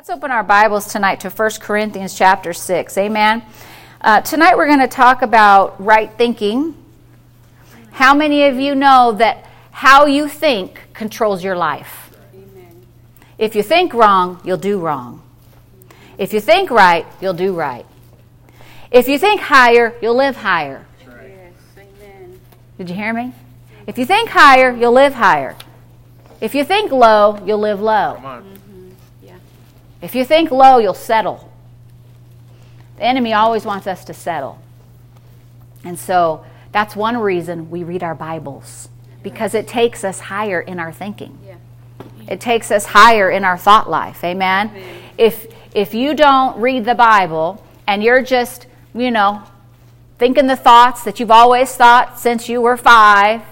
Let's open our Bibles tonight to 1 Corinthians chapter 6. Amen. Uh, tonight we're going to talk about right thinking. How many of you know that how you think controls your life? Amen. If you think wrong, you'll do wrong. If you think right, you'll do right. If you think higher, you'll live higher. Yes, amen. Did you hear me? If you think higher, you'll live higher. If you think low, you'll live low. If you think low, you'll settle. The enemy always wants us to settle. And so that's one reason we read our Bibles, because it takes us higher in our thinking. It takes us higher in our thought life. Amen? If, if you don't read the Bible and you're just, you know, thinking the thoughts that you've always thought since you were five,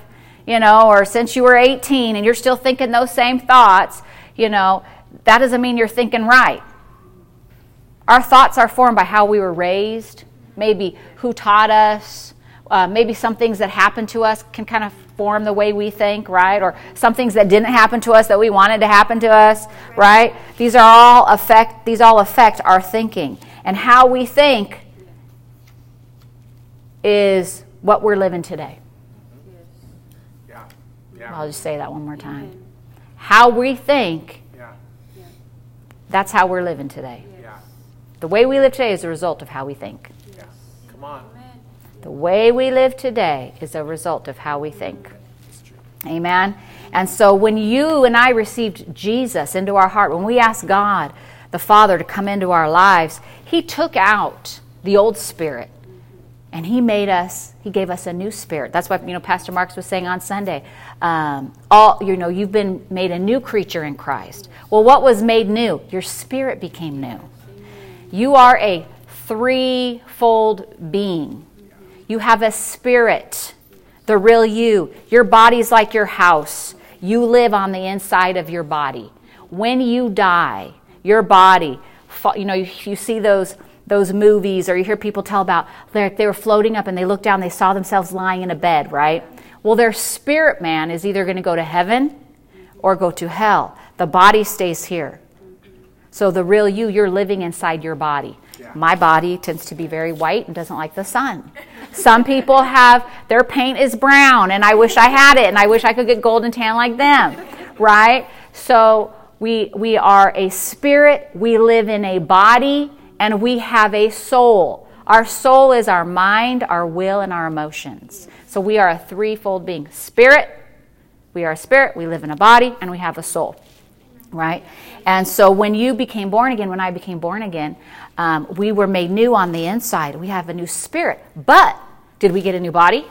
you know, or since you were 18 and you're still thinking those same thoughts, you know, that doesn't mean you're thinking right. Our thoughts are formed by how we were raised, maybe who taught us, uh, maybe some things that happened to us can kind of form the way we think, right? Or some things that didn't happen to us that we wanted to happen to us, right? These are all affect these all affect our thinking. And how we think is what we're living today. Yeah. yeah. I'll just say that one more time. How we think that's how we're living today. Yeah. The way we live today is a result of how we think. Yeah. Come on. The way we live today is a result of how we think. Amen. And so when you and I received Jesus into our heart, when we asked God, the Father, to come into our lives, He took out the old spirit and he made us he gave us a new spirit. That's what you know pastor Marcus was saying on sunday. Um, all you know you've been made a new creature in christ. Well what was made new? Your spirit became new. You are a threefold being. You have a spirit the real you. Your body's like your house. You live on the inside of your body. When you die your body you know you see those those movies, or you hear people tell about they they were floating up and they looked down, they saw themselves lying in a bed, right? Well, their spirit man is either going to go to heaven or go to hell. The body stays here. So the real you, you're living inside your body. Yeah. My body tends to be very white and doesn't like the sun. Some people have their paint is brown, and I wish I had it, and I wish I could get golden tan like them, right? So we we are a spirit. We live in a body and we have a soul. Our soul is our mind, our will, and our emotions. So we are a threefold being spirit, we are a spirit, we live in a body, and we have a soul. Right? And so when you became born again, when I became born again, um, we were made new on the inside. We have a new spirit. But did we get a new body?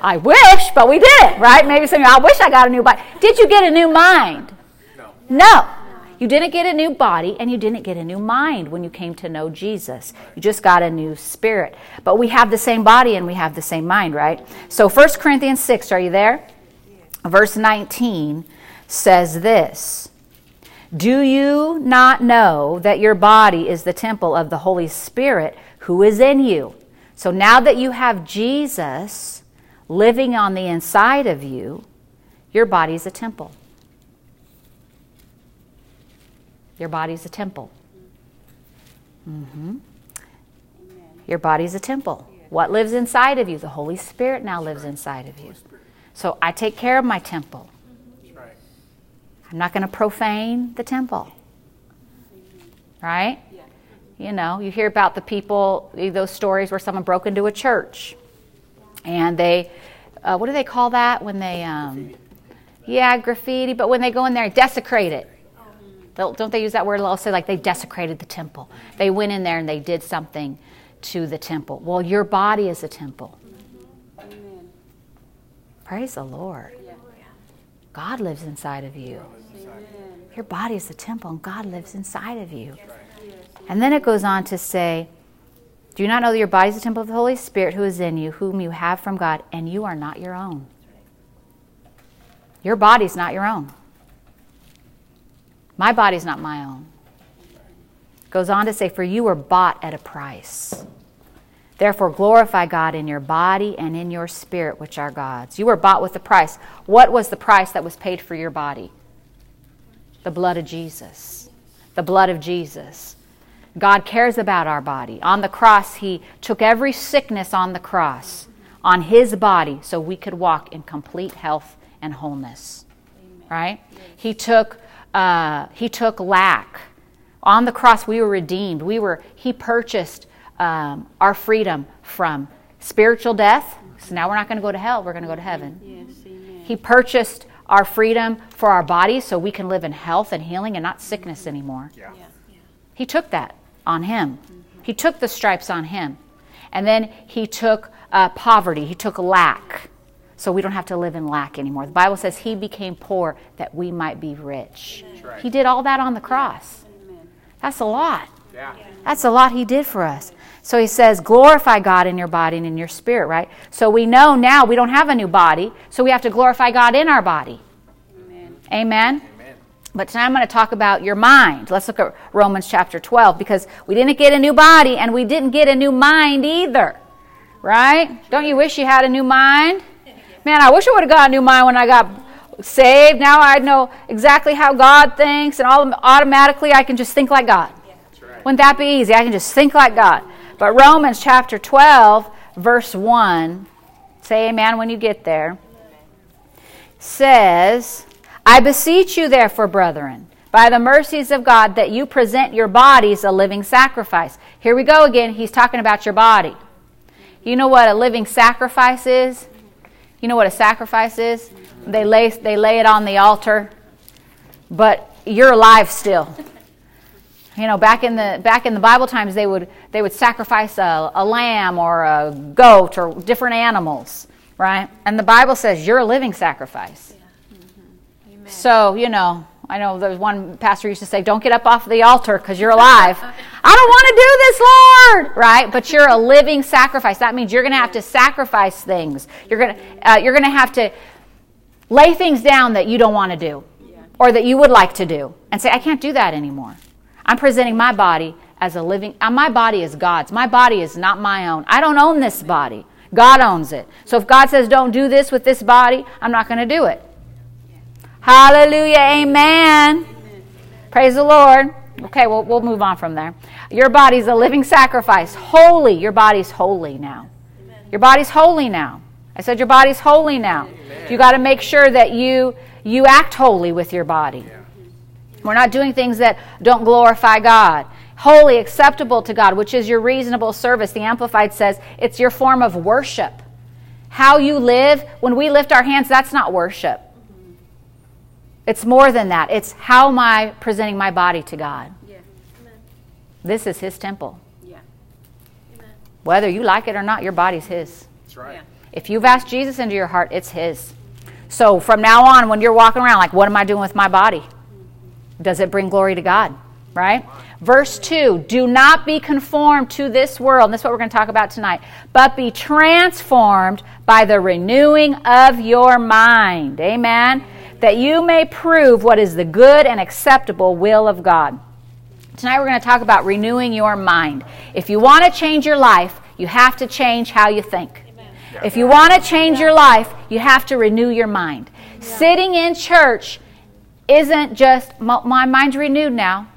I wish, but we didn't, right? Maybe some of you I wish I got a new body. Did you get a new mind? No. No. You didn't get a new body and you didn't get a new mind when you came to know Jesus. You just got a new spirit. But we have the same body and we have the same mind, right? So 1 Corinthians 6, are you there? Verse 19 says this Do you not know that your body is the temple of the Holy Spirit who is in you? So now that you have Jesus living on the inside of you, your body is a temple. Your body's a temple. Mm-hmm. Your body's a temple. What lives inside of you? The Holy Spirit now lives inside of you. So I take care of my temple. I'm not going to profane the temple. Right? You know, you hear about the people, those stories where someone broke into a church and they, uh, what do they call that when they, um, yeah, graffiti, but when they go in there and desecrate it. They'll, don't they use that word? They'll say like they desecrated the temple. They went in there and they did something to the temple. Well, your body is a temple. Amen. Praise the Lord. God lives inside of you. Your body is a temple and God lives inside of you. And then it goes on to say, Do you not know that your body is a temple of the Holy Spirit who is in you, whom you have from God, and you are not your own? Your body's not your own. My body's not my own. Goes on to say, For you were bought at a price. Therefore, glorify God in your body and in your spirit, which are God's. You were bought with a price. What was the price that was paid for your body? The blood of Jesus. the blood of Jesus. God cares about our body. On the cross, He took every sickness on the cross, on His body, so we could walk in complete health and wholeness. Amen. Right? He took uh, He took lack. On the cross, we were redeemed. We were He purchased um, our freedom from spiritual death. So now we're not going to go to hell. We're going to go to heaven. Yes, he purchased our freedom for our bodies so we can live in health and healing and not sickness anymore. Yeah. He took that on him. He took the stripes on him. And then he took uh, poverty, he took lack. So we don't have to live in lack anymore. The Bible says he became poor that we might be rich. Right. He did all that on the cross. That's a lot. Yeah. That's a lot he did for us. So he says, glorify God in your body and in your spirit, right? So we know now we don't have a new body, so we have to glorify God in our body. Amen. Amen. But tonight I'm going to talk about your mind. Let's look at Romans chapter 12 because we didn't get a new body and we didn't get a new mind either. Right? Don't you wish you had a new mind? Man, I wish I would have got a new mind when I got saved. Now I know exactly how God thinks and all automatically I can just think like God. Right. Wouldn't that be easy? I can just think like God. But Romans chapter 12, verse 1, say amen when you get there, says, I beseech you, therefore, brethren, by the mercies of God, that you present your bodies a living sacrifice. Here we go again. He's talking about your body. You know what a living sacrifice is? You know what a sacrifice is? They lay, they lay it on the altar, but you're alive still. You know, back in the back in the Bible times, they would they would sacrifice a, a lamb or a goat or different animals, right? And the Bible says you're a living sacrifice. Mm-hmm. So, you know, I know there's one pastor used to say, Don't get up off the altar because you're alive. I don't want to do this, Lord, right? But you're a living sacrifice. That means you're going to have to sacrifice things. You're going to, uh, you're going to have to lay things down that you don't want to do or that you would like to do and say, I can't do that anymore. I'm presenting my body as a living, uh, my body is God's. My body is not my own. I don't own this body. God owns it. So if God says, Don't do this with this body, I'm not going to do it. Hallelujah. Amen. Amen. Praise the Lord. Okay, well, we'll move on from there. Your body's a living sacrifice. Holy. Your body's holy now. Amen. Your body's holy now. I said your body's holy now. Amen. You got to make sure that you you act holy with your body. Yeah. We're not doing things that don't glorify God. Holy, acceptable to God, which is your reasonable service. The Amplified says it's your form of worship. How you live, when we lift our hands, that's not worship. It's more than that. It's how am I presenting my body to God? Yeah. This is His temple. Yeah. Whether you like it or not, your body's His. That's right. Yeah. If you've asked Jesus into your heart, it's His. So from now on, when you're walking around, like, what am I doing with my body? Does it bring glory to God? Right? Verse 2 Do not be conformed to this world. And this is what we're going to talk about tonight. But be transformed by the renewing of your mind. Amen that you may prove what is the good and acceptable will of God. Tonight we're going to talk about renewing your mind. If you want to change your life, you have to change how you think. If you want to change your life, you have to renew your mind. Sitting in church isn't just my mind's renewed now.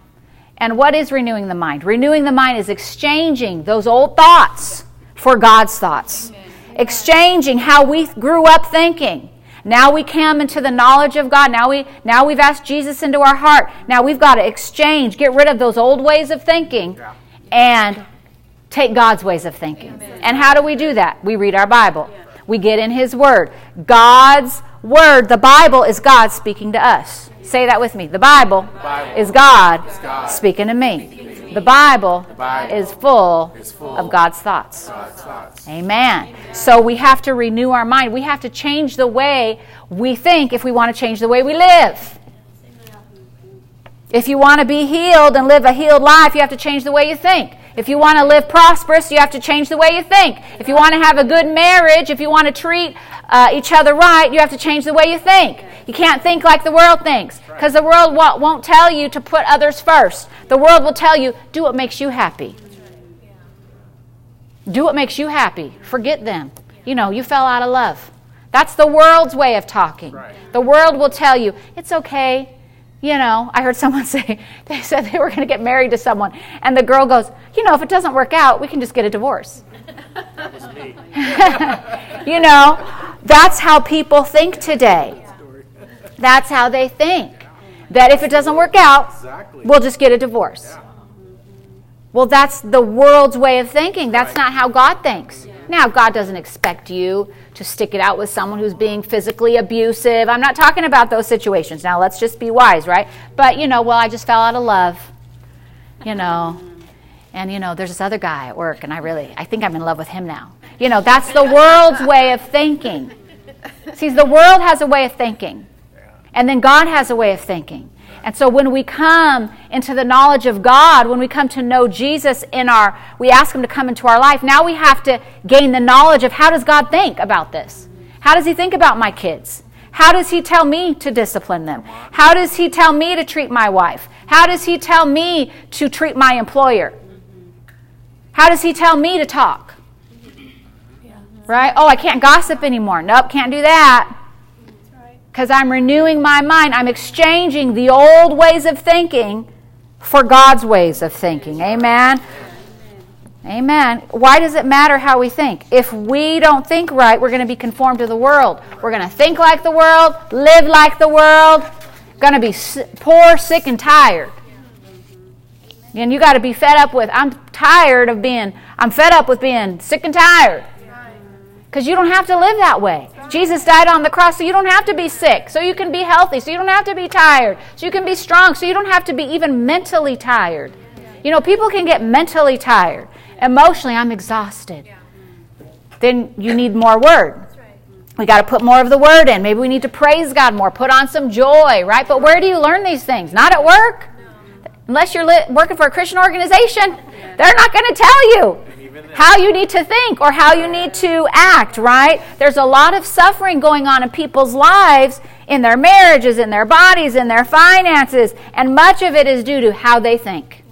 And what is renewing the mind? Renewing the mind is exchanging those old thoughts for God's thoughts. Exchanging how we grew up thinking now we come into the knowledge of God. Now we now we've asked Jesus into our heart. Now we've got to exchange, get rid of those old ways of thinking yeah. and take God's ways of thinking. Amen. And how do we do that? We read our Bible. Yeah. We get in his word. God's word, the Bible is God speaking to us. Say that with me. The Bible, the Bible is, God is God speaking to me. The Bible, the Bible is, full is, full of God's thoughts. God's thoughts. Amen. Amen. So we have to renew our mind. We have to change the way we think if we want to change the way we live. If you want to be healed and live a healed life, you have to change the way you think. If you want to live prosperous, you have to change the way you think. If you want to have a good marriage, if you want to treat uh, each other right, you have to change the way you think. You can't think like the world thinks because the world won't tell you to put others first. The world will tell you, do what makes you happy. Do what makes you happy. Forget them. You know, you fell out of love. That's the world's way of talking. The world will tell you, it's okay. You know, I heard someone say, they said they were going to get married to someone, and the girl goes, You know, if it doesn't work out, we can just get a divorce. That was me. you know, that's how people think today. That's how they think. That if it doesn't work out, we'll just get a divorce. Well, that's the world's way of thinking. That's not how God thinks. Now, God doesn't expect you to stick it out with someone who's being physically abusive. I'm not talking about those situations. Now, let's just be wise, right? But, you know, well, I just fell out of love, you know. And, you know, there's this other guy at work, and I really, I think I'm in love with him now. You know, that's the world's way of thinking. See, the world has a way of thinking, and then God has a way of thinking. And so when we come into the knowledge of God, when we come to know Jesus in our, we ask him to come into our life, now we have to gain the knowledge of how does God think about this? How does he think about my kids? How does he tell me to discipline them? How does he tell me to treat my wife? How does he tell me to treat my employer? How does he tell me to talk? Right? Oh, I can't gossip anymore. Nope, can't do that because I'm renewing my mind. I'm exchanging the old ways of thinking for God's ways of thinking. Amen. Amen. Why does it matter how we think? If we don't think right, we're going to be conformed to the world. We're going to think like the world, live like the world, going to be poor, sick, and tired. And you got to be fed up with, I'm tired of being, I'm fed up with being sick and tired. Because you don't have to live that way. Jesus died on the cross so you don't have to be sick, so you can be healthy, so you don't have to be tired, so you can be strong, so you don't have to be even mentally tired. You know, people can get mentally tired. Emotionally, I'm exhausted. Then you need more word. We got to put more of the word in. Maybe we need to praise God more, put on some joy, right? But where do you learn these things? Not at work. Unless you're working for a Christian organization, they're not going to tell you how you need to think or how you need to act, right? There's a lot of suffering going on in people's lives, in their marriages, in their bodies, in their finances, and much of it is due to how they think.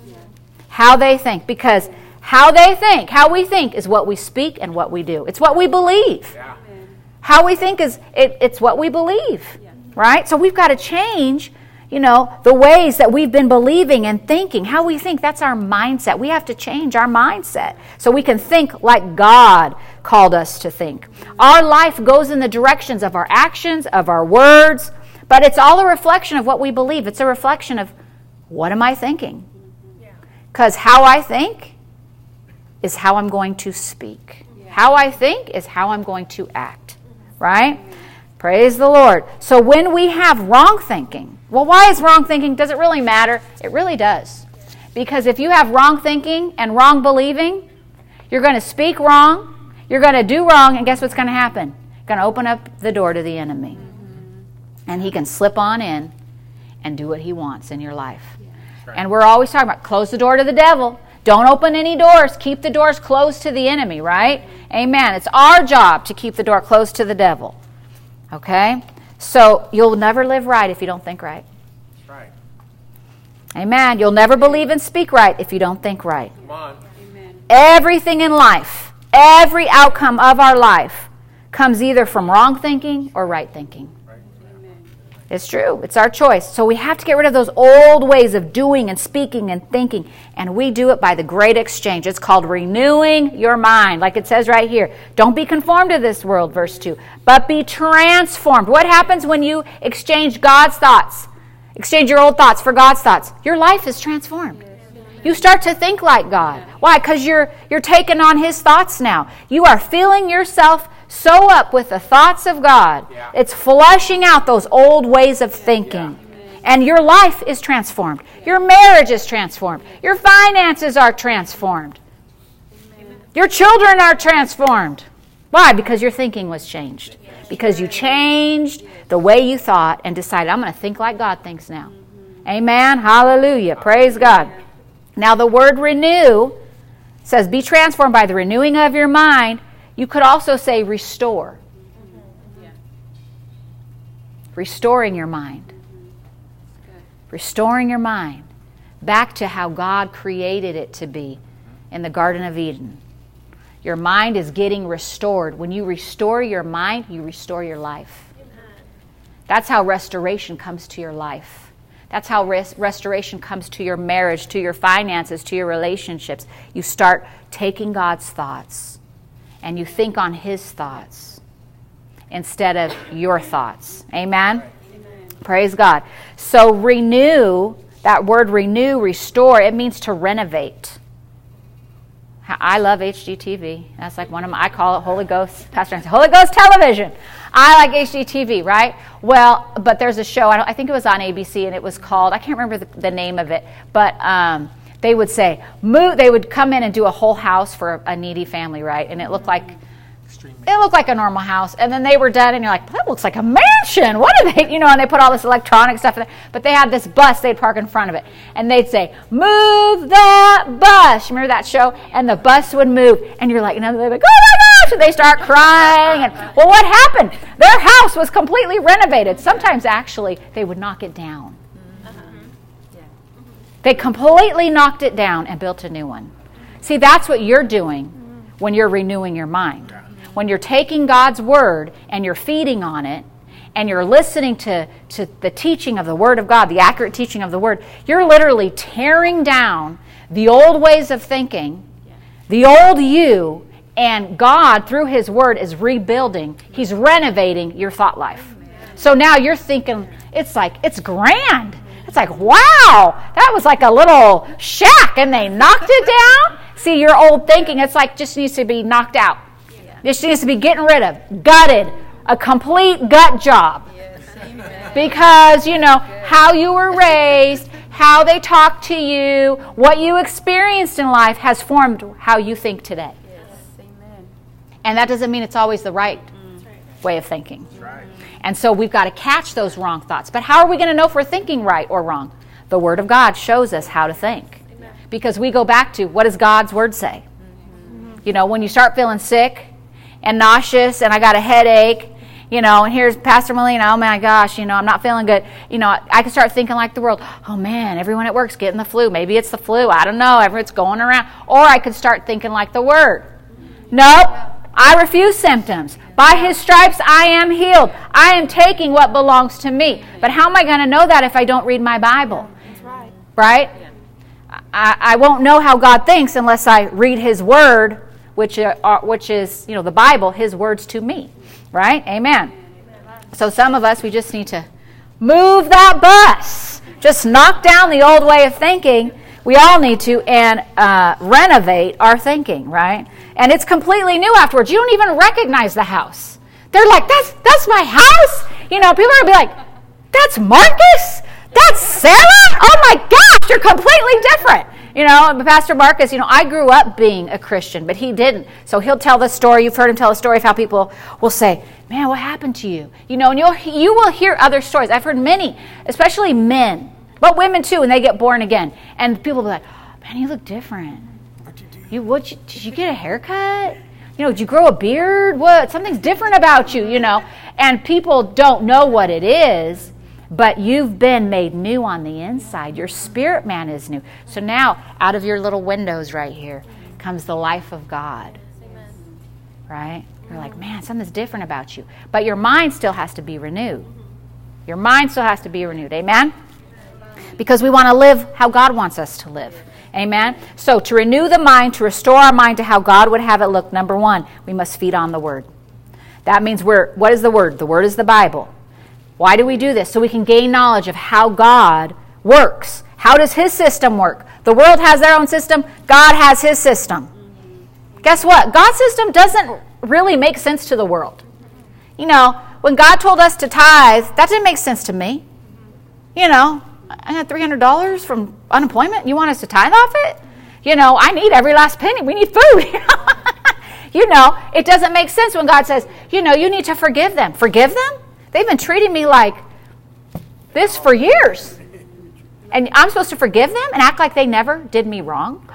How they think. Because how they think, how we think, is what we speak and what we do. It's what we believe. How we think is it, it's what we believe, right? So we've got to change you know, the ways that we've been believing and thinking, how we think, that's our mindset. We have to change our mindset so we can think like God called us to think. Our life goes in the directions of our actions, of our words, but it's all a reflection of what we believe. It's a reflection of what am I thinking? Because how I think is how I'm going to speak. How I think is how I'm going to act, right? Praise the Lord. So when we have wrong thinking, well, why is wrong thinking? Does it really matter? It really does. Because if you have wrong thinking and wrong believing, you're going to speak wrong, you're going to do wrong, and guess what's going to happen? You're Going to open up the door to the enemy. And he can slip on in and do what he wants in your life. And we're always talking about close the door to the devil. Don't open any doors. Keep the doors closed to the enemy, right? Amen. It's our job to keep the door closed to the devil. Okay? So you'll never live right if you don't think right. right. Amen. You'll never believe and speak right if you don't think right. Come on. Amen. Everything in life, every outcome of our life comes either from wrong thinking or right thinking. It's true. It's our choice. So we have to get rid of those old ways of doing and speaking and thinking. And we do it by the great exchange. It's called renewing your mind, like it says right here. Don't be conformed to this world, verse 2, but be transformed. What happens when you exchange God's thoughts? Exchange your old thoughts for God's thoughts. Your life is transformed. You start to think like God. Why? Because you're you're taking on his thoughts now. You are feeling yourself so up with the thoughts of God. Yeah. It's flushing out those old ways of thinking. Yeah. And your life is transformed. Your marriage is transformed. Your finances are transformed. Your children are transformed. Why? Because your thinking was changed. Because you changed the way you thought and decided, I'm going to think like God thinks now. Amen. Hallelujah. Praise God. Now, the word renew says, Be transformed by the renewing of your mind you could also say restore. Restoring your mind. Restoring your mind back to how God created it to be in the Garden of Eden. Your mind is getting restored. When you restore your mind, you restore your life. That's how restoration comes to your life. That's how res- restoration comes to your marriage, to your finances, to your relationships. You start taking God's thoughts and you think on His thoughts instead of your thoughts. Amen? Amen? Praise God. So, renew, that word renew, restore, it means to renovate. I love HGTV. That's like one of my, I call it Holy Ghost, Pastor Holy Ghost television. I like HGTV, right? Well, but there's a show, I, I, think it was on ABC, and it was called, I can't remember the, the name of it, but um, they would say, move, they would come in and do a whole house for a needy family, right? And it looked like, it looked like a normal house. And then they were done, and you're like, that looks like a mansion. What are they, you know, and they put all this electronic stuff in it. But they had this bus they'd park in front of it. And they'd say, move that bus. Remember that show? And the bus would move. And you're like, and they're like, oh my gosh. And they start crying. And, well, what happened? Their house was completely renovated. Sometimes, actually, they would knock it down. They completely knocked it down and built a new one. See, that's what you're doing when you're renewing your mind when you're taking God's word and you're feeding on it and you're listening to, to the teaching of the Word of God, the accurate teaching of the Word, you're literally tearing down the old ways of thinking, the old you, and God, through His Word, is rebuilding, He's renovating your thought life. So now you're thinking, it's like, it's grand. It's like, wow, that was like a little shack and they knocked it down. See, your old thinking, it's like just needs to be knocked out. This needs to be getting rid of, gutted, a complete gut job. because, you know, how you were raised, how they talked to you, what you experienced in life has formed how you think today. And that doesn't mean it's always the right mm. way of thinking. And so we've got to catch those wrong thoughts. But how are we going to know if we're thinking right or wrong? The Word of God shows us how to think. Because we go back to what does God's Word say? Mm-hmm. You know, when you start feeling sick, and nauseous and I got a headache, you know, and here's Pastor Melina, oh my gosh, you know, I'm not feeling good. You know, I can start thinking like the world, oh man, everyone at work's getting the flu. Maybe it's the flu. I don't know. Everyone's going around. Or I could start thinking like the word. Nope. I refuse symptoms. By his stripes I am healed. I am taking what belongs to me. But how am I going to know that if I don't read my Bible? Right. right? I, I won't know how God thinks unless I read his word which, are, which is, you know, the Bible, his words to me. Right? Amen. So some of us, we just need to move that bus. Just knock down the old way of thinking. We all need to and uh, renovate our thinking, right? And it's completely new afterwards. You don't even recognize the house. They're like, that's that's my house. You know, people are gonna be like, that's Marcus? That's Sarah? Oh my gosh, you're completely different. You know, Pastor Marcus, you know, I grew up being a Christian, but he didn't. So he'll tell the story. You've heard him tell the story of how people will say, Man, what happened to you? You know, and you'll, you will hear other stories. I've heard many, especially men, but women too, and they get born again. And people will be like, oh, Man, you look different. What'd you do? You, what, you, did you get a haircut? You know, did you grow a beard? What? Something's different about you, you know. And people don't know what it is but you've been made new on the inside. Your spirit man is new. So now, out of your little windows right here comes the life of God. Right? You're like, man, something's different about you. But your mind still has to be renewed. Your mind still has to be renewed. Amen? Because we want to live how God wants us to live. Amen? So, to renew the mind, to restore our mind to how God would have it look, number one, we must feed on the Word. That means we're, what is the Word? The Word is the Bible. Why do we do this? So we can gain knowledge of how God works. How does His system work? The world has their own system, God has His system. Guess what? God's system doesn't really make sense to the world. You know, when God told us to tithe, that didn't make sense to me. You know, I got $300 from unemployment. You want us to tithe off it? You know, I need every last penny. We need food. you know, it doesn't make sense when God says, you know, you need to forgive them. Forgive them? They've been treating me like this for years. And I'm supposed to forgive them and act like they never did me wrong?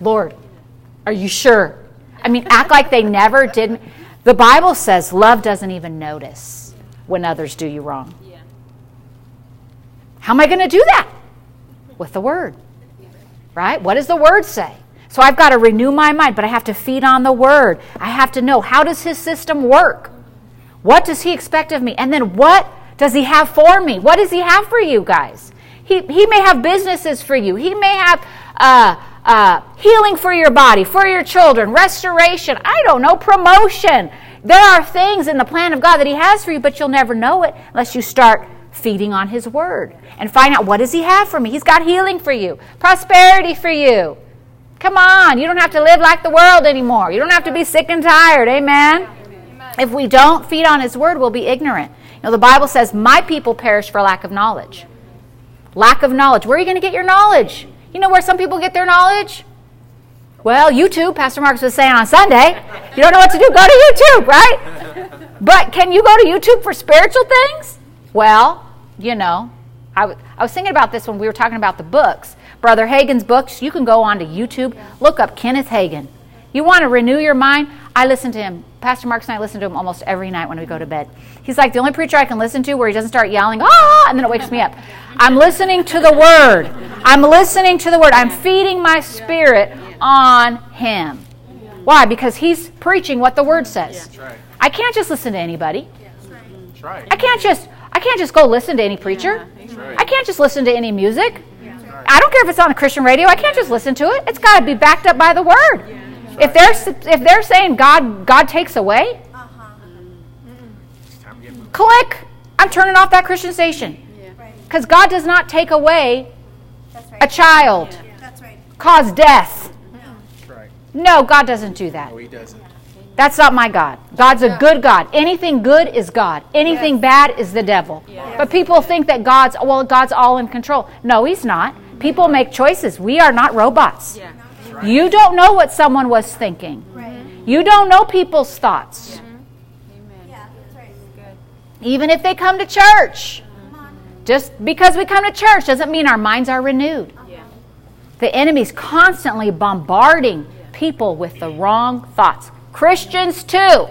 Lord, are you sure? I mean, act like they never did. Me. The Bible says love doesn't even notice when others do you wrong. How am I going to do that? With the Word. Right? What does the Word say? So I've got to renew my mind, but I have to feed on the Word. I have to know how does His system work? What does he expect of me? And then what does He have for me? What does He have for you guys? He, he may have businesses for you. He may have uh, uh, healing for your body, for your children, restoration. I don't know, promotion. There are things in the plan of God that He has for you, but you'll never know it unless you start feeding on His Word and find out what does He have for me. He's got healing for you, prosperity for you. Come on, you don't have to live like the world anymore. You don't have to be sick and tired. Amen. If we don't feed on His Word, we'll be ignorant. You know, the Bible says, My people perish for lack of knowledge. Lack of knowledge. Where are you going to get your knowledge? You know where some people get their knowledge? Well, YouTube, Pastor Marcus was saying on Sunday. You don't know what to do, go to YouTube, right? But can you go to YouTube for spiritual things? Well, you know, I, w- I was thinking about this when we were talking about the books. Brother Hagin's books, you can go onto YouTube, look up Kenneth Hagin. You want to renew your mind? I listen to him. Pastor Marcus and I listen to him almost every night when we go to bed. He's like the only preacher I can listen to where he doesn't start yelling, ah, and then it wakes me up. I'm listening to the word. I'm listening to the word. I'm feeding my spirit on him. Why? Because he's preaching what the word says. I can't just listen to anybody. I can't just I can't just go listen to any preacher. I can't just listen to any music. I don't care if it's on a Christian radio. I can't just listen to it. It's got to be backed up by the word. If they're if they're saying God God takes away, click. I'm turning off that Christian station because God does not take away a child, cause death. No, God doesn't do that. No, he doesn't. That's not my God. God's a good God. Anything good is God. Anything bad is the devil. But people think that God's well, God's all in control. No, he's not. People make choices. We are not robots. You don't know what someone was thinking. You don't know people's thoughts. Even if they come to church. Just because we come to church doesn't mean our minds are renewed. The enemy's constantly bombarding people with the wrong thoughts. Christians too.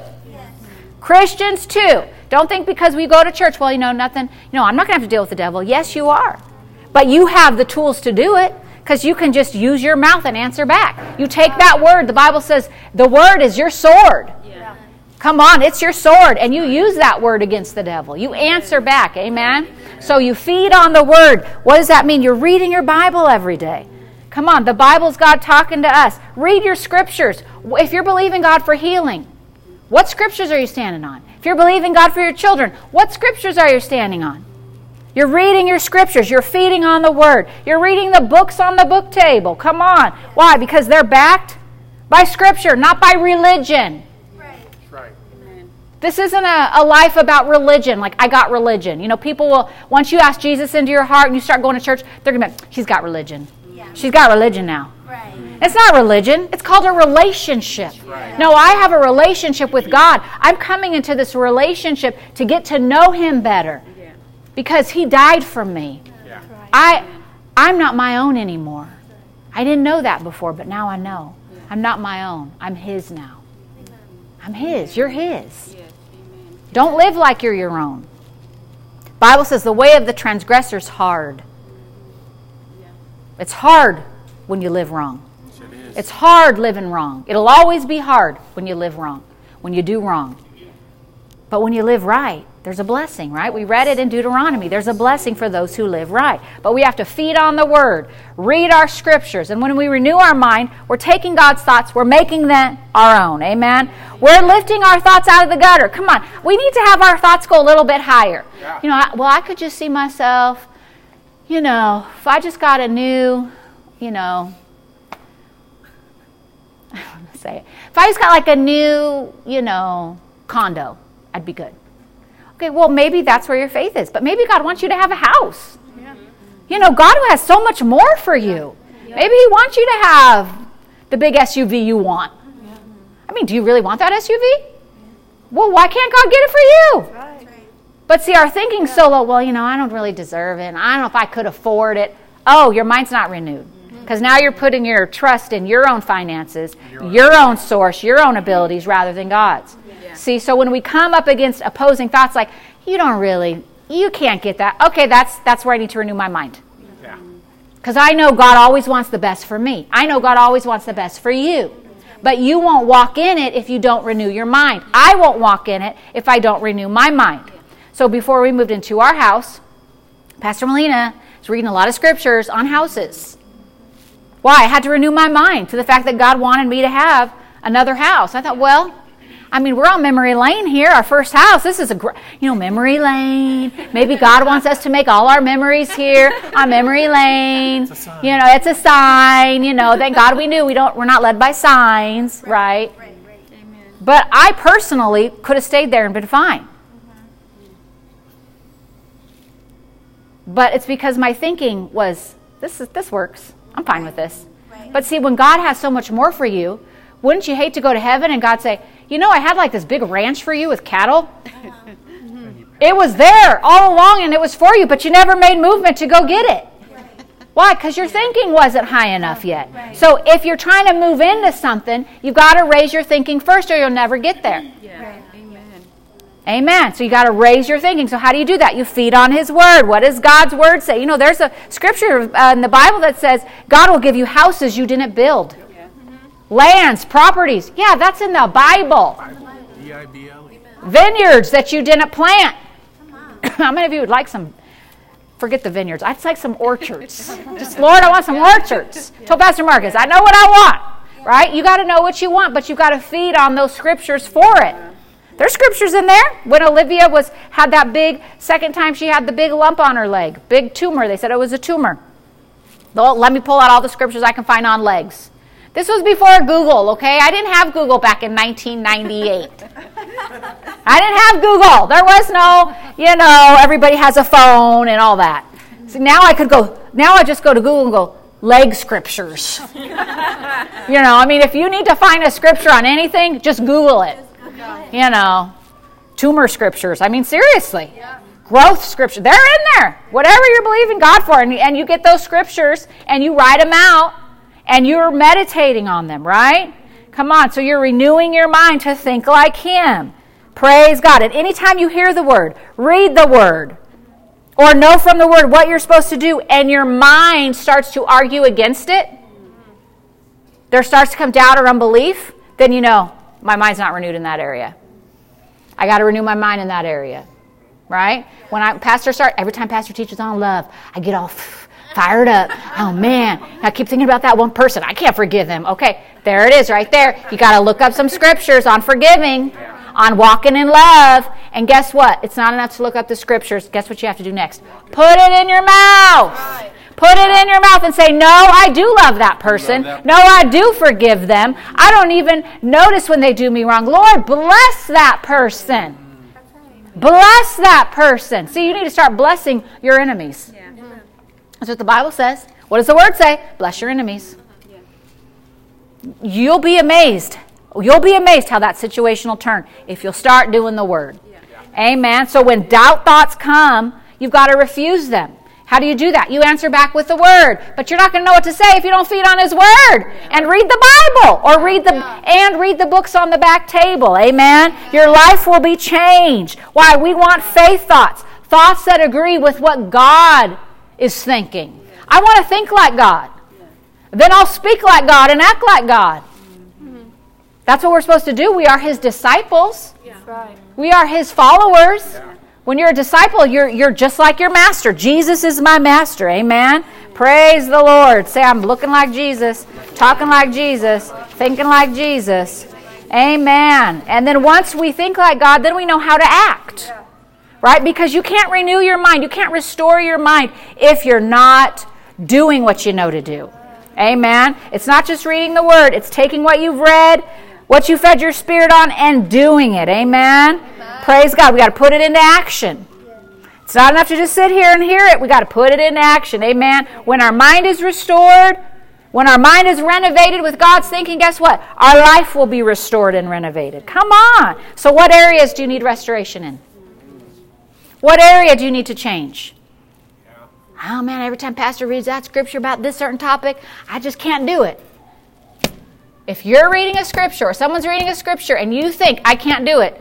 Christians too. Don't think because we go to church, well, you know, nothing, you know, I'm not going to have to deal with the devil. Yes, you are. But you have the tools to do it because you can just use your mouth and answer back. You take that word, the Bible says the word is your sword. Come on, it's your sword, and you use that word against the devil. You answer back, amen? So you feed on the word. What does that mean? You're reading your Bible every day. Come on, the Bible's God talking to us. Read your scriptures. If you're believing God for healing, what scriptures are you standing on? If you're believing God for your children, what scriptures are you standing on? You're reading your scriptures. You're feeding on the word. You're reading the books on the book table. Come on. Why? Because they're backed by scripture, not by religion. Right. This isn't a, a life about religion, like I got religion. You know, people will, once you ask Jesus into your heart and you start going to church, they're going to be, she's got religion. She's got religion now. Right. It's not religion, it's called a relationship. right. No, I have a relationship with God. I'm coming into this relationship to get to know Him better because He died for me. Yeah. I, I'm not my own anymore. I didn't know that before, but now I know. I'm not my own. I'm His now. I'm His. You're His. Don't live like you're your own. Bible says the way of the transgressor is hard. It's hard when you live wrong. Yes, it is. It's hard living wrong. It'll always be hard when you live wrong, when you do wrong. But when you live right, there's a blessing, right? We read it in Deuteronomy. There's a blessing for those who live right. But we have to feed on the word, read our scriptures, and when we renew our mind, we're taking God's thoughts, we're making them our own. Amen. We're lifting our thoughts out of the gutter. Come on. We need to have our thoughts go a little bit higher. Yeah. You know, I, well, I could just see myself, you know, if I just got a new, you know, I don't want to say it. If I just got like a new, you know, condo, I'd be good. Okay, well, maybe that's where your faith is, but maybe God wants you to have a house. You know, God has so much more for you. Maybe He wants you to have the big SUV you want. I mean, do you really want that SUV? Well, why can't God get it for you? But see, our thinking's so low. Well, you know, I don't really deserve it. And I don't know if I could afford it. Oh, your mind's not renewed. Mm-hmm. Because now you're putting your trust in your own finances, your own source, your own abilities rather than God's. See, so when we come up against opposing thoughts like, you don't really, you can't get that. Okay, that's that's where I need to renew my mind. Yeah. Mm-hmm. Because I know God always wants the best for me. I know God always wants the best for you. Mm-hmm. But you won't walk in it if you don't renew your mind. I won't walk in it if I don't renew my mind. So before we moved into our house, Pastor Melina was reading a lot of scriptures on houses. Why? I had to renew my mind to the fact that God wanted me to have another house. I thought, well, I mean, we're on memory lane here, our first house. This is a, great, you know, memory lane. Maybe God wants us to make all our memories here on memory lane. You know, it's a sign. You know, thank God we knew we don't. We're not led by signs, right? right. But I personally could have stayed there and been fine. But it's because my thinking was this is this works. I'm fine with this. Right. But see, when God has so much more for you, wouldn't you hate to go to heaven and God say, "You know, I had like this big ranch for you with cattle. Uh-huh. It was there all along and it was for you, but you never made movement to go get it." Why? Because your thinking wasn't high enough yet. Right. So if you're trying to move into something, you've got to raise your thinking first or you'll never get there. Yeah. Right. Amen. So you got to raise your thinking. So how do you do that? You feed on His Word. What does God's Word say? You know, there's a scripture uh, in the Bible that says God will give you houses you didn't build, yeah. mm-hmm. lands, properties. Yeah, that's in the Bible. Vineyards that you didn't plant. How many of you would like some forget the vineyards. I'd like some orchards. Just, Lord, I want some orchards. Told Pastor Marcus, I know what I want, right? You got to know what you want, but you got to feed on those scriptures for it. There's scriptures in there. When Olivia was had that big second time she had the big lump on her leg, big tumor. They said it was a tumor. Well, let me pull out all the scriptures I can find on legs. This was before Google, okay? I didn't have Google back in 1998. I didn't have Google. There was no, you know, everybody has a phone and all that. So now I could go, now I just go to Google and go, leg scriptures. you know, I mean, if you need to find a scripture on anything, just Google it. You know, tumor scriptures. I mean, seriously. Growth scripture. They're in there. Whatever you're believing God for. And, and you get those scriptures and you write them out and you're meditating on them, right? Come on. So you're renewing your mind to think like Him. Praise God. And anytime you hear the word, read the word, or know from the word what you're supposed to do, and your mind starts to argue against it, there starts to come doubt or unbelief, then you know my mind's not renewed in that area. I got to renew my mind in that area, right? When I pastor start every time pastor teaches on love, I get all fired up. Oh man, I keep thinking about that one person. I can't forgive them. Okay, there it is, right there. You got to look up some scriptures on forgiving on walking in love. And guess what? It's not enough to look up the scriptures. Guess what you have to do next? Put it in your mouth. Put it in your mouth and say, No, I do love that person. No, I do forgive them. I don't even notice when they do me wrong. Lord, bless that person. Bless that person. See, you need to start blessing your enemies. That's what the Bible says. What does the word say? Bless your enemies. You'll be amazed You'll be amazed how that situation will turn if you'll start doing the word. Yeah. Amen. So when doubt thoughts come, you've got to refuse them. How do you do that? You answer back with the word, but you're not going to know what to say if you don't feed on his word and read the Bible or read the and read the books on the back table. Amen. Your life will be changed. Why? We want faith thoughts, thoughts that agree with what God is thinking. I want to think like God. Then I'll speak like God and act like God. That's what we're supposed to do. We are his disciples. Yeah. Right. We are his followers. Yeah. When you're a disciple, you're, you're just like your master. Jesus is my master. Amen. Praise the Lord. Say, I'm looking like Jesus, talking like Jesus, thinking like Jesus. Amen. And then once we think like God, then we know how to act. Right? Because you can't renew your mind, you can't restore your mind if you're not doing what you know to do. Amen. It's not just reading the word, it's taking what you've read what you fed your spirit on and doing it. Amen? Amen. Praise God. We got to put it into action. It's not enough to just sit here and hear it. We got to put it into action. Amen. When our mind is restored, when our mind is renovated with God's thinking, guess what? Our life will be restored and renovated. Come on. So, what areas do you need restoration in? What area do you need to change? Oh man, every time Pastor reads that scripture about this certain topic, I just can't do it. If you're reading a scripture or someone's reading a scripture and you think, I can't do it,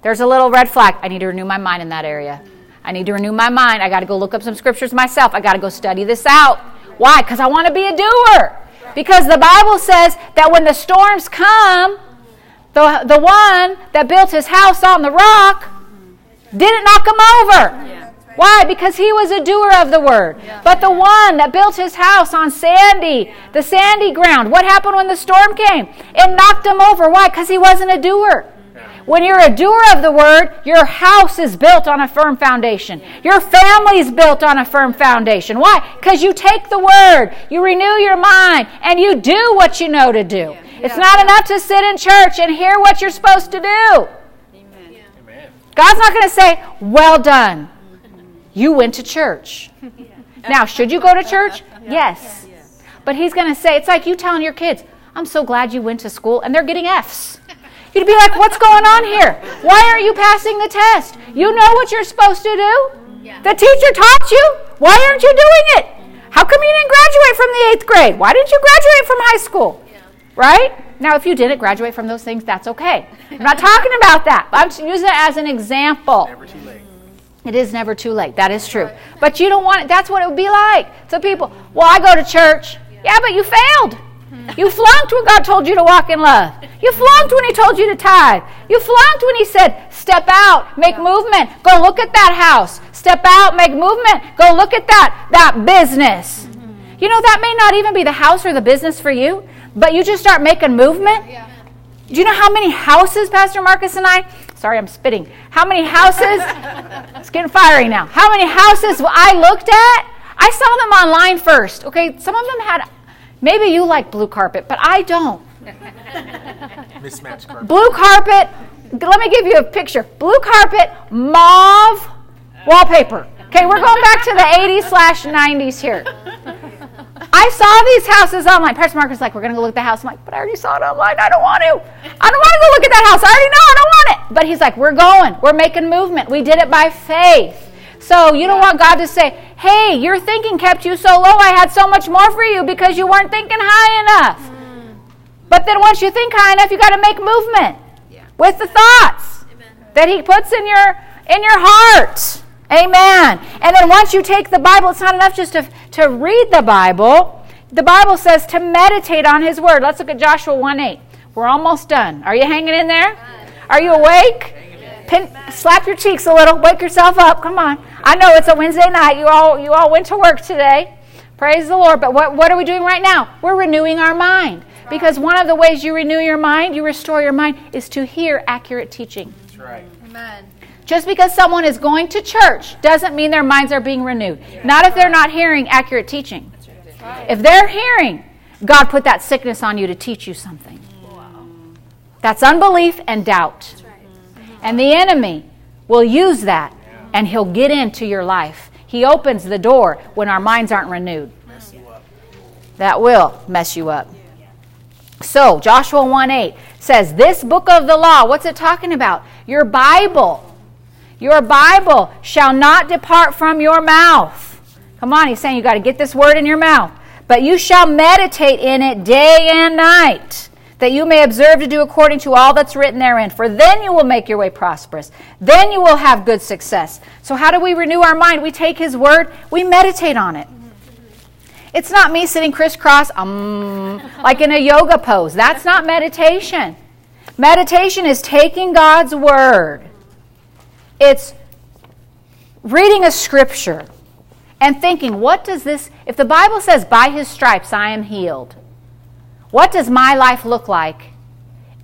there's a little red flag. I need to renew my mind in that area. I need to renew my mind. I got to go look up some scriptures myself. I got to go study this out. Why? Because I want to be a doer. Because the Bible says that when the storms come, the, the one that built his house on the rock, Didn't knock him over. Yeah. Why? Because he was a doer of the word. Yeah. But the one that built his house on sandy, the sandy ground, what happened when the storm came? It knocked him over. Why? Because he wasn't a doer. When you're a doer of the word, your house is built on a firm foundation. Your family is built on a firm foundation. Why? Because you take the word, you renew your mind, and you do what you know to do. It's not enough to sit in church and hear what you're supposed to do. God's not going to say, Well done. You went to church. Now, should you go to church? Yes. But He's going to say, It's like you telling your kids, I'm so glad you went to school, and they're getting F's. You'd be like, What's going on here? Why aren't you passing the test? You know what you're supposed to do? The teacher taught you. Why aren't you doing it? How come you didn't graduate from the eighth grade? Why didn't you graduate from high school? Right? Now, if you didn't graduate from those things, that's okay. I'm not talking about that. I'm using it as an example. Never too late. It is never too late. That is true. But you don't want it. That's what it would be like. So people, well, I go to church. Yeah, but you failed. You flunked when God told you to walk in love. You flunked when He told you to tithe. You flunked when He said, step out, make movement, go look at that house. Step out, make movement, go look at that, that business. Mm-hmm. You know, that may not even be the house or the business for you, but you just start making movement. Do you know how many houses, Pastor Marcus and I? Sorry, I'm spitting. How many houses? it's getting fiery now. How many houses I looked at? I saw them online first. Okay, some of them had Maybe you like blue carpet, but I don't. Mismatched carpet. Blue carpet. Let me give you a picture. Blue carpet, mauve wallpaper. Okay, we're going back to the 80s slash 90s here. I saw these houses online. Pastor Marcus is like, we're going to go look at the house. I'm like, but I already saw it online. I don't want to. I don't want to go look at that house. I already know. I don't want it. But he's like, we're going. We're making movement. We did it by faith. So you don't want God to say, hey, your thinking kept you so low, I had so much more for you because you weren't thinking high enough. Mm. But then once you think high enough, you got to make movement yeah. with the thoughts Amen. that He puts in your in your heart. Amen. And then once you take the Bible, it's not enough just to, to read the Bible. The Bible says to meditate on His Word. Let's look at Joshua 1 8. We're almost done. Are you hanging in there? Are you awake? Pin, slap your cheeks a little. Wake yourself up. Come on. I know it's a Wednesday night. You all you all went to work today. Praise the Lord. But what, what are we doing right now? We're renewing our mind. Because one of the ways you renew your mind, you restore your mind, is to hear accurate teaching. That's right. Amen. Just because someone is going to church doesn't mean their minds are being renewed. Not if they're not hearing accurate teaching. If they're hearing, God put that sickness on you to teach you something. That's unbelief and doubt. And the enemy will use that and he'll get into your life. He opens the door when our minds aren't renewed. That will mess you up. So, Joshua 1 8 says, This book of the law, what's it talking about? Your Bible. Your Bible shall not depart from your mouth. Come on, he's saying you got to get this word in your mouth. But you shall meditate in it day and night that you may observe to do according to all that's written therein. For then you will make your way prosperous. Then you will have good success. So, how do we renew our mind? We take His word, we meditate on it. It's not me sitting crisscross, um, like in a yoga pose. That's not meditation. Meditation is taking God's word, it's reading a scripture and thinking, what does this, if the Bible says, by his stripes I am healed, what does my life look like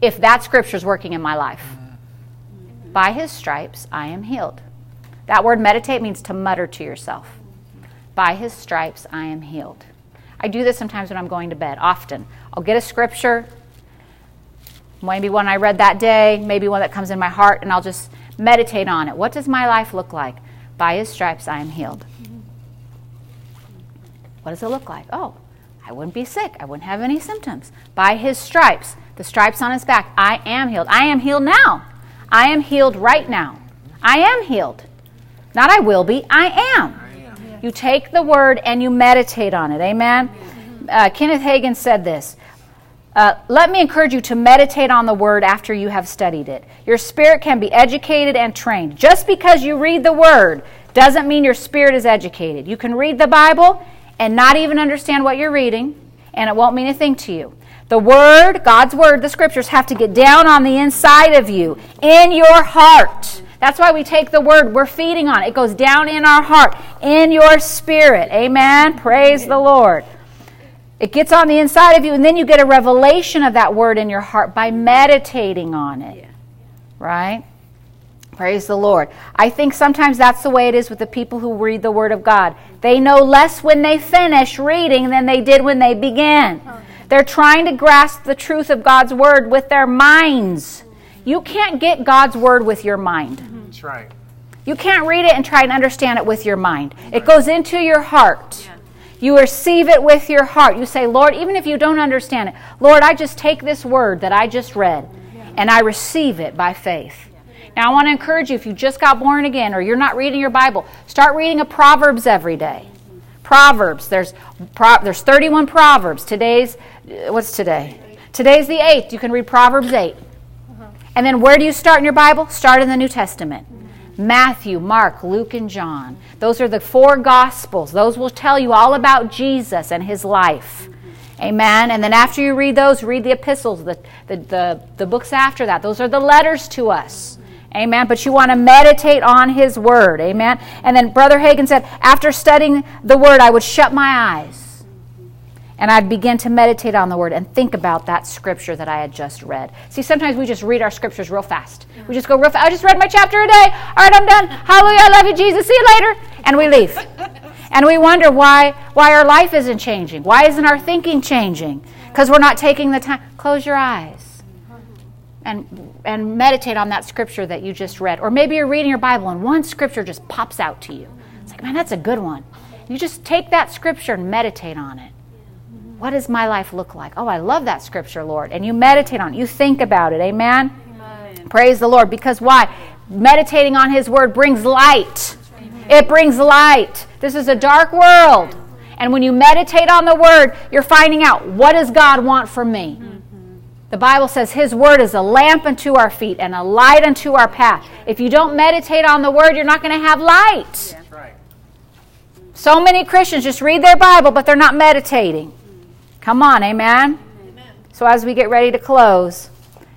if that scripture is working in my life? By his stripes I am healed. That word meditate means to mutter to yourself. By his stripes I am healed. I do this sometimes when I'm going to bed, often. I'll get a scripture, maybe one I read that day, maybe one that comes in my heart, and I'll just meditate on it. What does my life look like? By his stripes I am healed. What does it look like? Oh, I wouldn't be sick. I wouldn't have any symptoms. By his stripes, the stripes on his back, I am healed. I am healed now. I am healed right now. I am healed. Not I will be, I am. You take the word and you meditate on it. Amen? Uh, Kenneth Hagin said this. Uh, let me encourage you to meditate on the word after you have studied it. Your spirit can be educated and trained. Just because you read the word doesn't mean your spirit is educated. You can read the Bible and not even understand what you're reading, and it won't mean a thing to you. The Word, God's Word, the Scriptures have to get down on the inside of you, in your heart. That's why we take the word, we're feeding on it. It goes down in our heart, in your spirit. Amen. Praise the Lord. It gets on the inside of you, and then you get a revelation of that word in your heart by meditating on it. Right? Praise the Lord. I think sometimes that's the way it is with the people who read the Word of God. They know less when they finish reading than they did when they began. They're trying to grasp the truth of God's Word with their minds. You can't get God's Word with your mind. Mm-hmm. That's right. You can't read it and try and understand it with your mind. It goes into your heart. You receive it with your heart. You say, Lord, even if you don't understand it, Lord, I just take this word that I just read and I receive it by faith. Now, I want to encourage you if you just got born again or you're not reading your Bible, start reading a Proverbs every day. Proverbs. There's, pro, there's 31 Proverbs. Today's, uh, what's today? Today's the 8th. You can read Proverbs 8. Uh-huh. And then where do you start in your Bible? Start in the New Testament. Matthew, Mark, Luke, and John. Those are the four Gospels. Those will tell you all about Jesus and his life. Amen. And then after you read those, read the epistles, the, the, the, the books after that. Those are the letters to us. Amen. But you want to meditate on his word. Amen. And then Brother Hagin said, after studying the word, I would shut my eyes and I'd begin to meditate on the word and think about that scripture that I had just read. See, sometimes we just read our scriptures real fast. We just go real fast. I just read my chapter a day. All right, I'm done. Hallelujah. I love you, Jesus. See you later. And we leave. And we wonder why, why our life isn't changing. Why isn't our thinking changing? Because we're not taking the time. Close your eyes and, and meditate on that scripture that you just read. Or maybe you're reading your Bible and one scripture just pops out to you. It's like, man, that's a good one. You just take that scripture and meditate on it. What does my life look like? Oh, I love that scripture, Lord. And you meditate on it. You think about it. Amen? Amen. Praise the Lord. Because why? Meditating on His Word brings light. Amen. It brings light. This is a dark world. And when you meditate on the Word, you're finding out what does God want from me? Mm-hmm. The Bible says His Word is a lamp unto our feet and a light unto our path. If you don't meditate on the Word, you're not going to have light. Right. So many Christians just read their Bible, but they're not meditating. Come on, amen? amen. So as we get ready to close,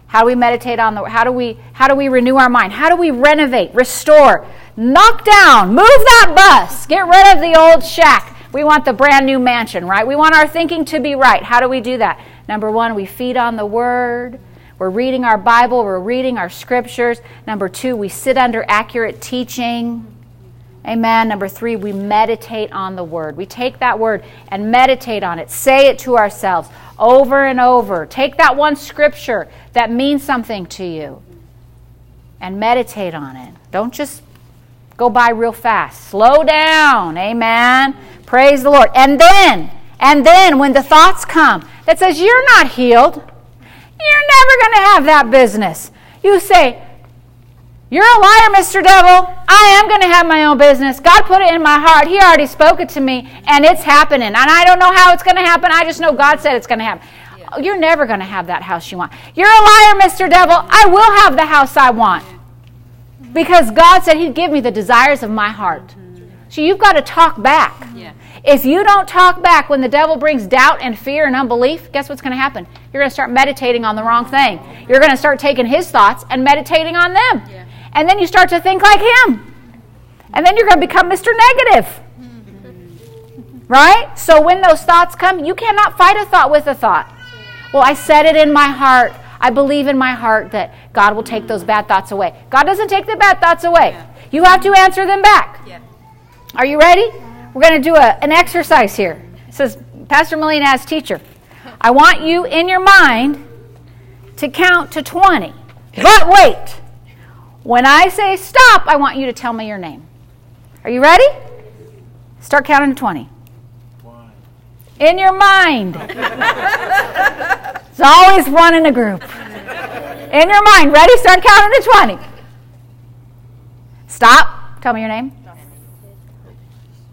how do we meditate on the how do we how do we renew our mind? How do we renovate, restore, knock down, move that bus, get rid of the old shack. We want the brand new mansion, right? We want our thinking to be right. How do we do that? Number 1, we feed on the word. We're reading our Bible, we're reading our scriptures. Number 2, we sit under accurate teaching. Amen. Number three, we meditate on the word. We take that word and meditate on it. Say it to ourselves over and over. Take that one scripture that means something to you and meditate on it. Don't just go by real fast. Slow down. Amen. Praise the Lord. And then, and then when the thoughts come that says you're not healed, you're never going to have that business. You say, you're a liar, Mr. Devil. I am going to have my own business. God put it in my heart. He already spoke it to me, and it's happening. And I don't know how it's going to happen. I just know God said it's going to happen. Yeah. You're never going to have that house you want. You're a liar, Mr. Devil. I will have the house I want. Because God said He'd give me the desires of my heart. Mm-hmm. So you've got to talk back. Yeah. If you don't talk back when the devil brings doubt and fear and unbelief, guess what's going to happen? You're going to start meditating on the wrong thing. You're going to start taking his thoughts and meditating on them. Yeah. And then you start to think like him. And then you're going to become Mr. Negative. Right? So when those thoughts come, you cannot fight a thought with a thought. Well, I said it in my heart. I believe in my heart that God will take those bad thoughts away. God doesn't take the bad thoughts away. You have to answer them back. Are you ready? We're going to do a, an exercise here. It says, Pastor Melina as teacher, I want you in your mind to count to 20. But wait. When I say stop, I want you to tell me your name. Are you ready? Start counting to 20. One. In your mind. it's always one in a group. In your mind. Ready? Start counting to 20. Stop. Tell me your name.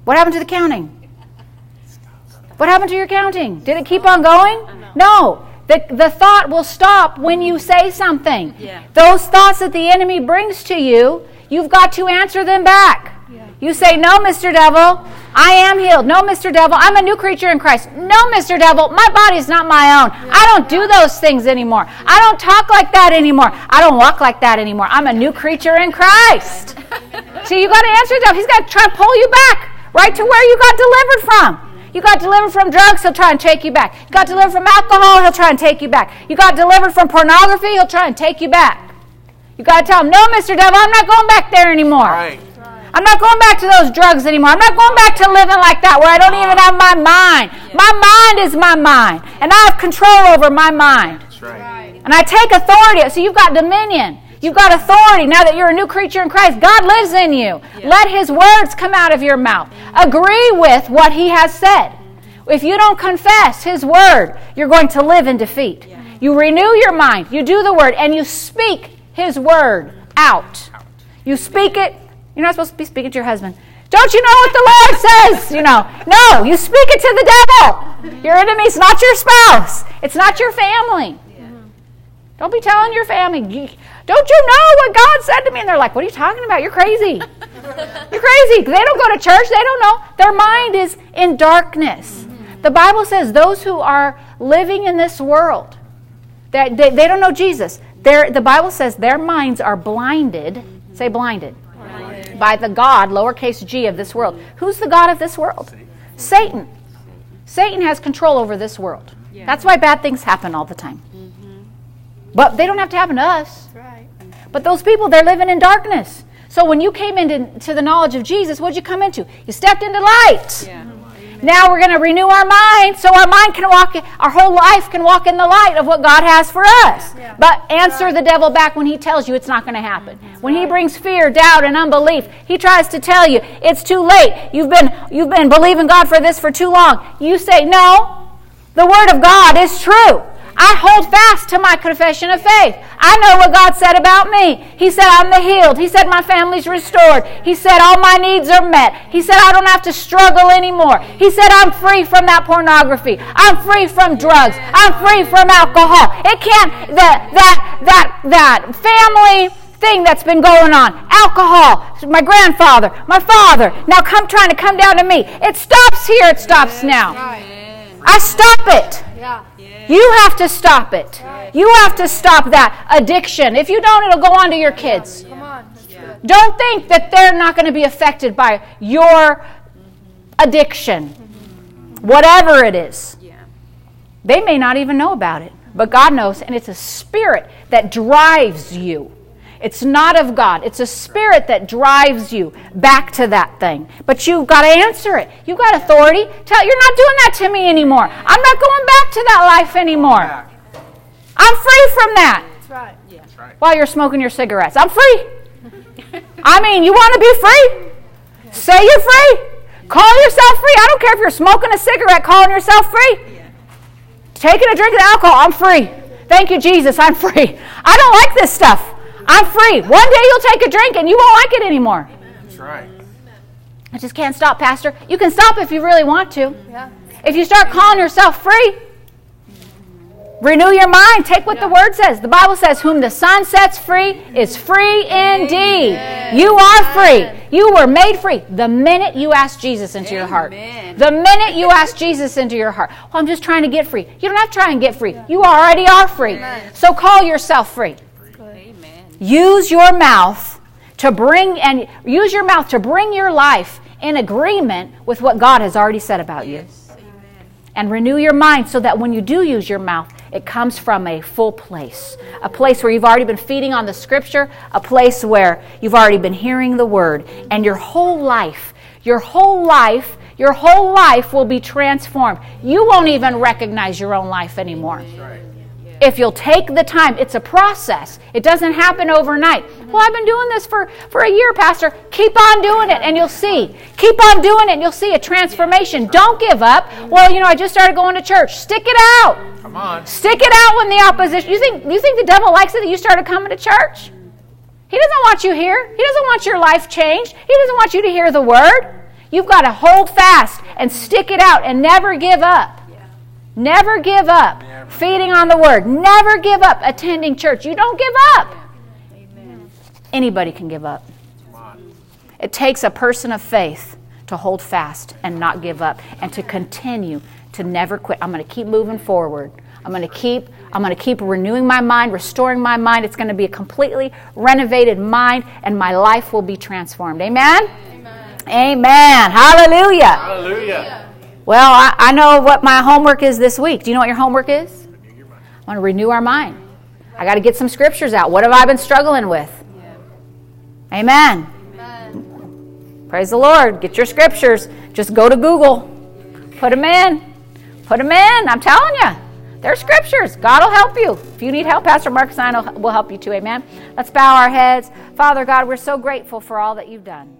What happened to the counting? What happened to your counting? Did it keep on going? No. The, the thought will stop when you say something. Yeah. Those thoughts that the enemy brings to you, you've got to answer them back. Yeah. You say, No, Mr. Devil, I am healed. No, Mr. Devil, I'm a new creature in Christ. No, Mr. Devil, my body's not my own. I don't do those things anymore. I don't talk like that anymore. I don't walk like that anymore. I'm a new creature in Christ. See, you got to answer that. He's got to try to pull you back right to where you got delivered from. You got delivered from drugs, he'll try and take you back. You got delivered from alcohol, he'll try and take you back. You got delivered from pornography, he'll try and take you back. You got to tell him, no, Mr. Devil, I'm not going back there anymore. Right. I'm not going back to those drugs anymore. I'm not going back to living like that where I don't even have my mind. My mind is my mind, and I have control over my mind. That's right. And I take authority. So you've got dominion. You've got authority now that you're a new creature in Christ. God lives in you. Let His words come out of your mouth. Agree with what He has said. If you don't confess His word, you're going to live in defeat. You renew your mind, you do the word, and you speak His word out. You speak it. You're not supposed to be speaking to your husband. Don't you know what the Lord says? You know, no, you speak it to the devil. Your enemy's not your spouse, it's not your family. Don't be telling your family, don't you know what God said to me? And they're like, what are you talking about? You're crazy. You're crazy. They don't go to church. They don't know. Their mind is in darkness. The Bible says those who are living in this world, that they, they don't know Jesus. The Bible says their minds are blinded. Say blinded. blinded. By the God, lowercase g, of this world. Who's the God of this world? Satan. Satan has control over this world. Yeah. That's why bad things happen all the time. Mm-hmm. But they don't have to happen to us. Right. But those people, they're living in darkness. So when you came into the knowledge of Jesus, what did you come into? You stepped into light. Yeah. Now we're going to renew our mind so our mind can walk, our whole life can walk in the light of what God has for us. Yeah. But answer right. the devil back when he tells you it's not going to happen. Mm-hmm. When he brings fear, doubt, and unbelief, he tries to tell you it's too late. You've been, you've been believing God for this for too long. You say, no, the word of God is true. I hold fast to my confession of faith. I know what God said about me. He said I'm the healed. He said my family's restored. He said all my needs are met. He said I don't have to struggle anymore. He said I'm free from that pornography. I'm free from drugs. I'm free from alcohol. It can't that that that that family thing that's been going on alcohol my grandfather my father now come trying to come down to me it stops here it stops now i stop it yeah. You have to stop it. You have to stop that addiction. If you don't, it'll go on to your kids. Don't think that they're not going to be affected by your addiction, whatever it is. They may not even know about it, but God knows, and it's a spirit that drives you. It's not of God. It's a spirit that drives you back to that thing. But you've got to answer it. You've got authority. Tell you're not doing that to me anymore. I'm not going back to that life anymore. I'm free from that. That's right. Yeah. That's right. While you're smoking your cigarettes, I'm free. I mean, you want to be free? Say you're free. Call yourself free. I don't care if you're smoking a cigarette, calling yourself free. Taking a drink of alcohol, I'm free. Thank you, Jesus, I'm free. I don't like this stuff. I'm free. One day you'll take a drink and you won't like it anymore. That's right. I just can't stop, Pastor. You can stop if you really want to. Yeah. If you start calling yourself free, renew your mind. Take what yeah. the Word says. The Bible says, Whom the Son sets free is free indeed. Amen. You are free. You were made free the minute you asked Jesus into Amen. your heart. The minute you asked Jesus into your heart. Well, I'm just trying to get free. You don't have to try and get free. You already are free. Amen. So call yourself free. Use your mouth to bring and use your mouth to bring your life in agreement with what God has already said about you. And renew your mind so that when you do use your mouth, it comes from a full place. A place where you've already been feeding on the scripture, a place where you've already been hearing the word, and your whole life, your whole life, your whole life will be transformed. You won't even recognize your own life anymore. Right if you'll take the time. It's a process. It doesn't happen overnight. Well, I've been doing this for, for a year, Pastor. Keep on doing it and you'll see. Keep on doing it and you'll see a transformation. Don't give up. Well, you know, I just started going to church. Stick it out. Come on. Stick it out when the opposition. You think you think the devil likes it that you started coming to church? He doesn't want you here. He doesn't want your life changed. He doesn't want you to hear the word. You've got to hold fast and stick it out and never give up. Never give up Never. feeding on the word. Never give up attending church. You don't give up. Amen. Anybody can give up. It takes a person of faith to hold fast and not give up and to continue to never quit. I'm going to keep moving forward. I'm going to keep I'm going to keep renewing my mind, restoring my mind. It's going to be a completely renovated mind and my life will be transformed. Amen. Amen. Amen. Hallelujah. Hallelujah. Well, I, I know what my homework is this week. Do you know what your homework is? I want to renew our mind. I got to get some scriptures out. What have I been struggling with? Amen. Praise the Lord. Get your scriptures. Just go to Google. Put them in. Put them in. I'm telling you. They're scriptures. God will help you. If you need help, Pastor and I will help you too. Amen. Let's bow our heads. Father God, we're so grateful for all that you've done.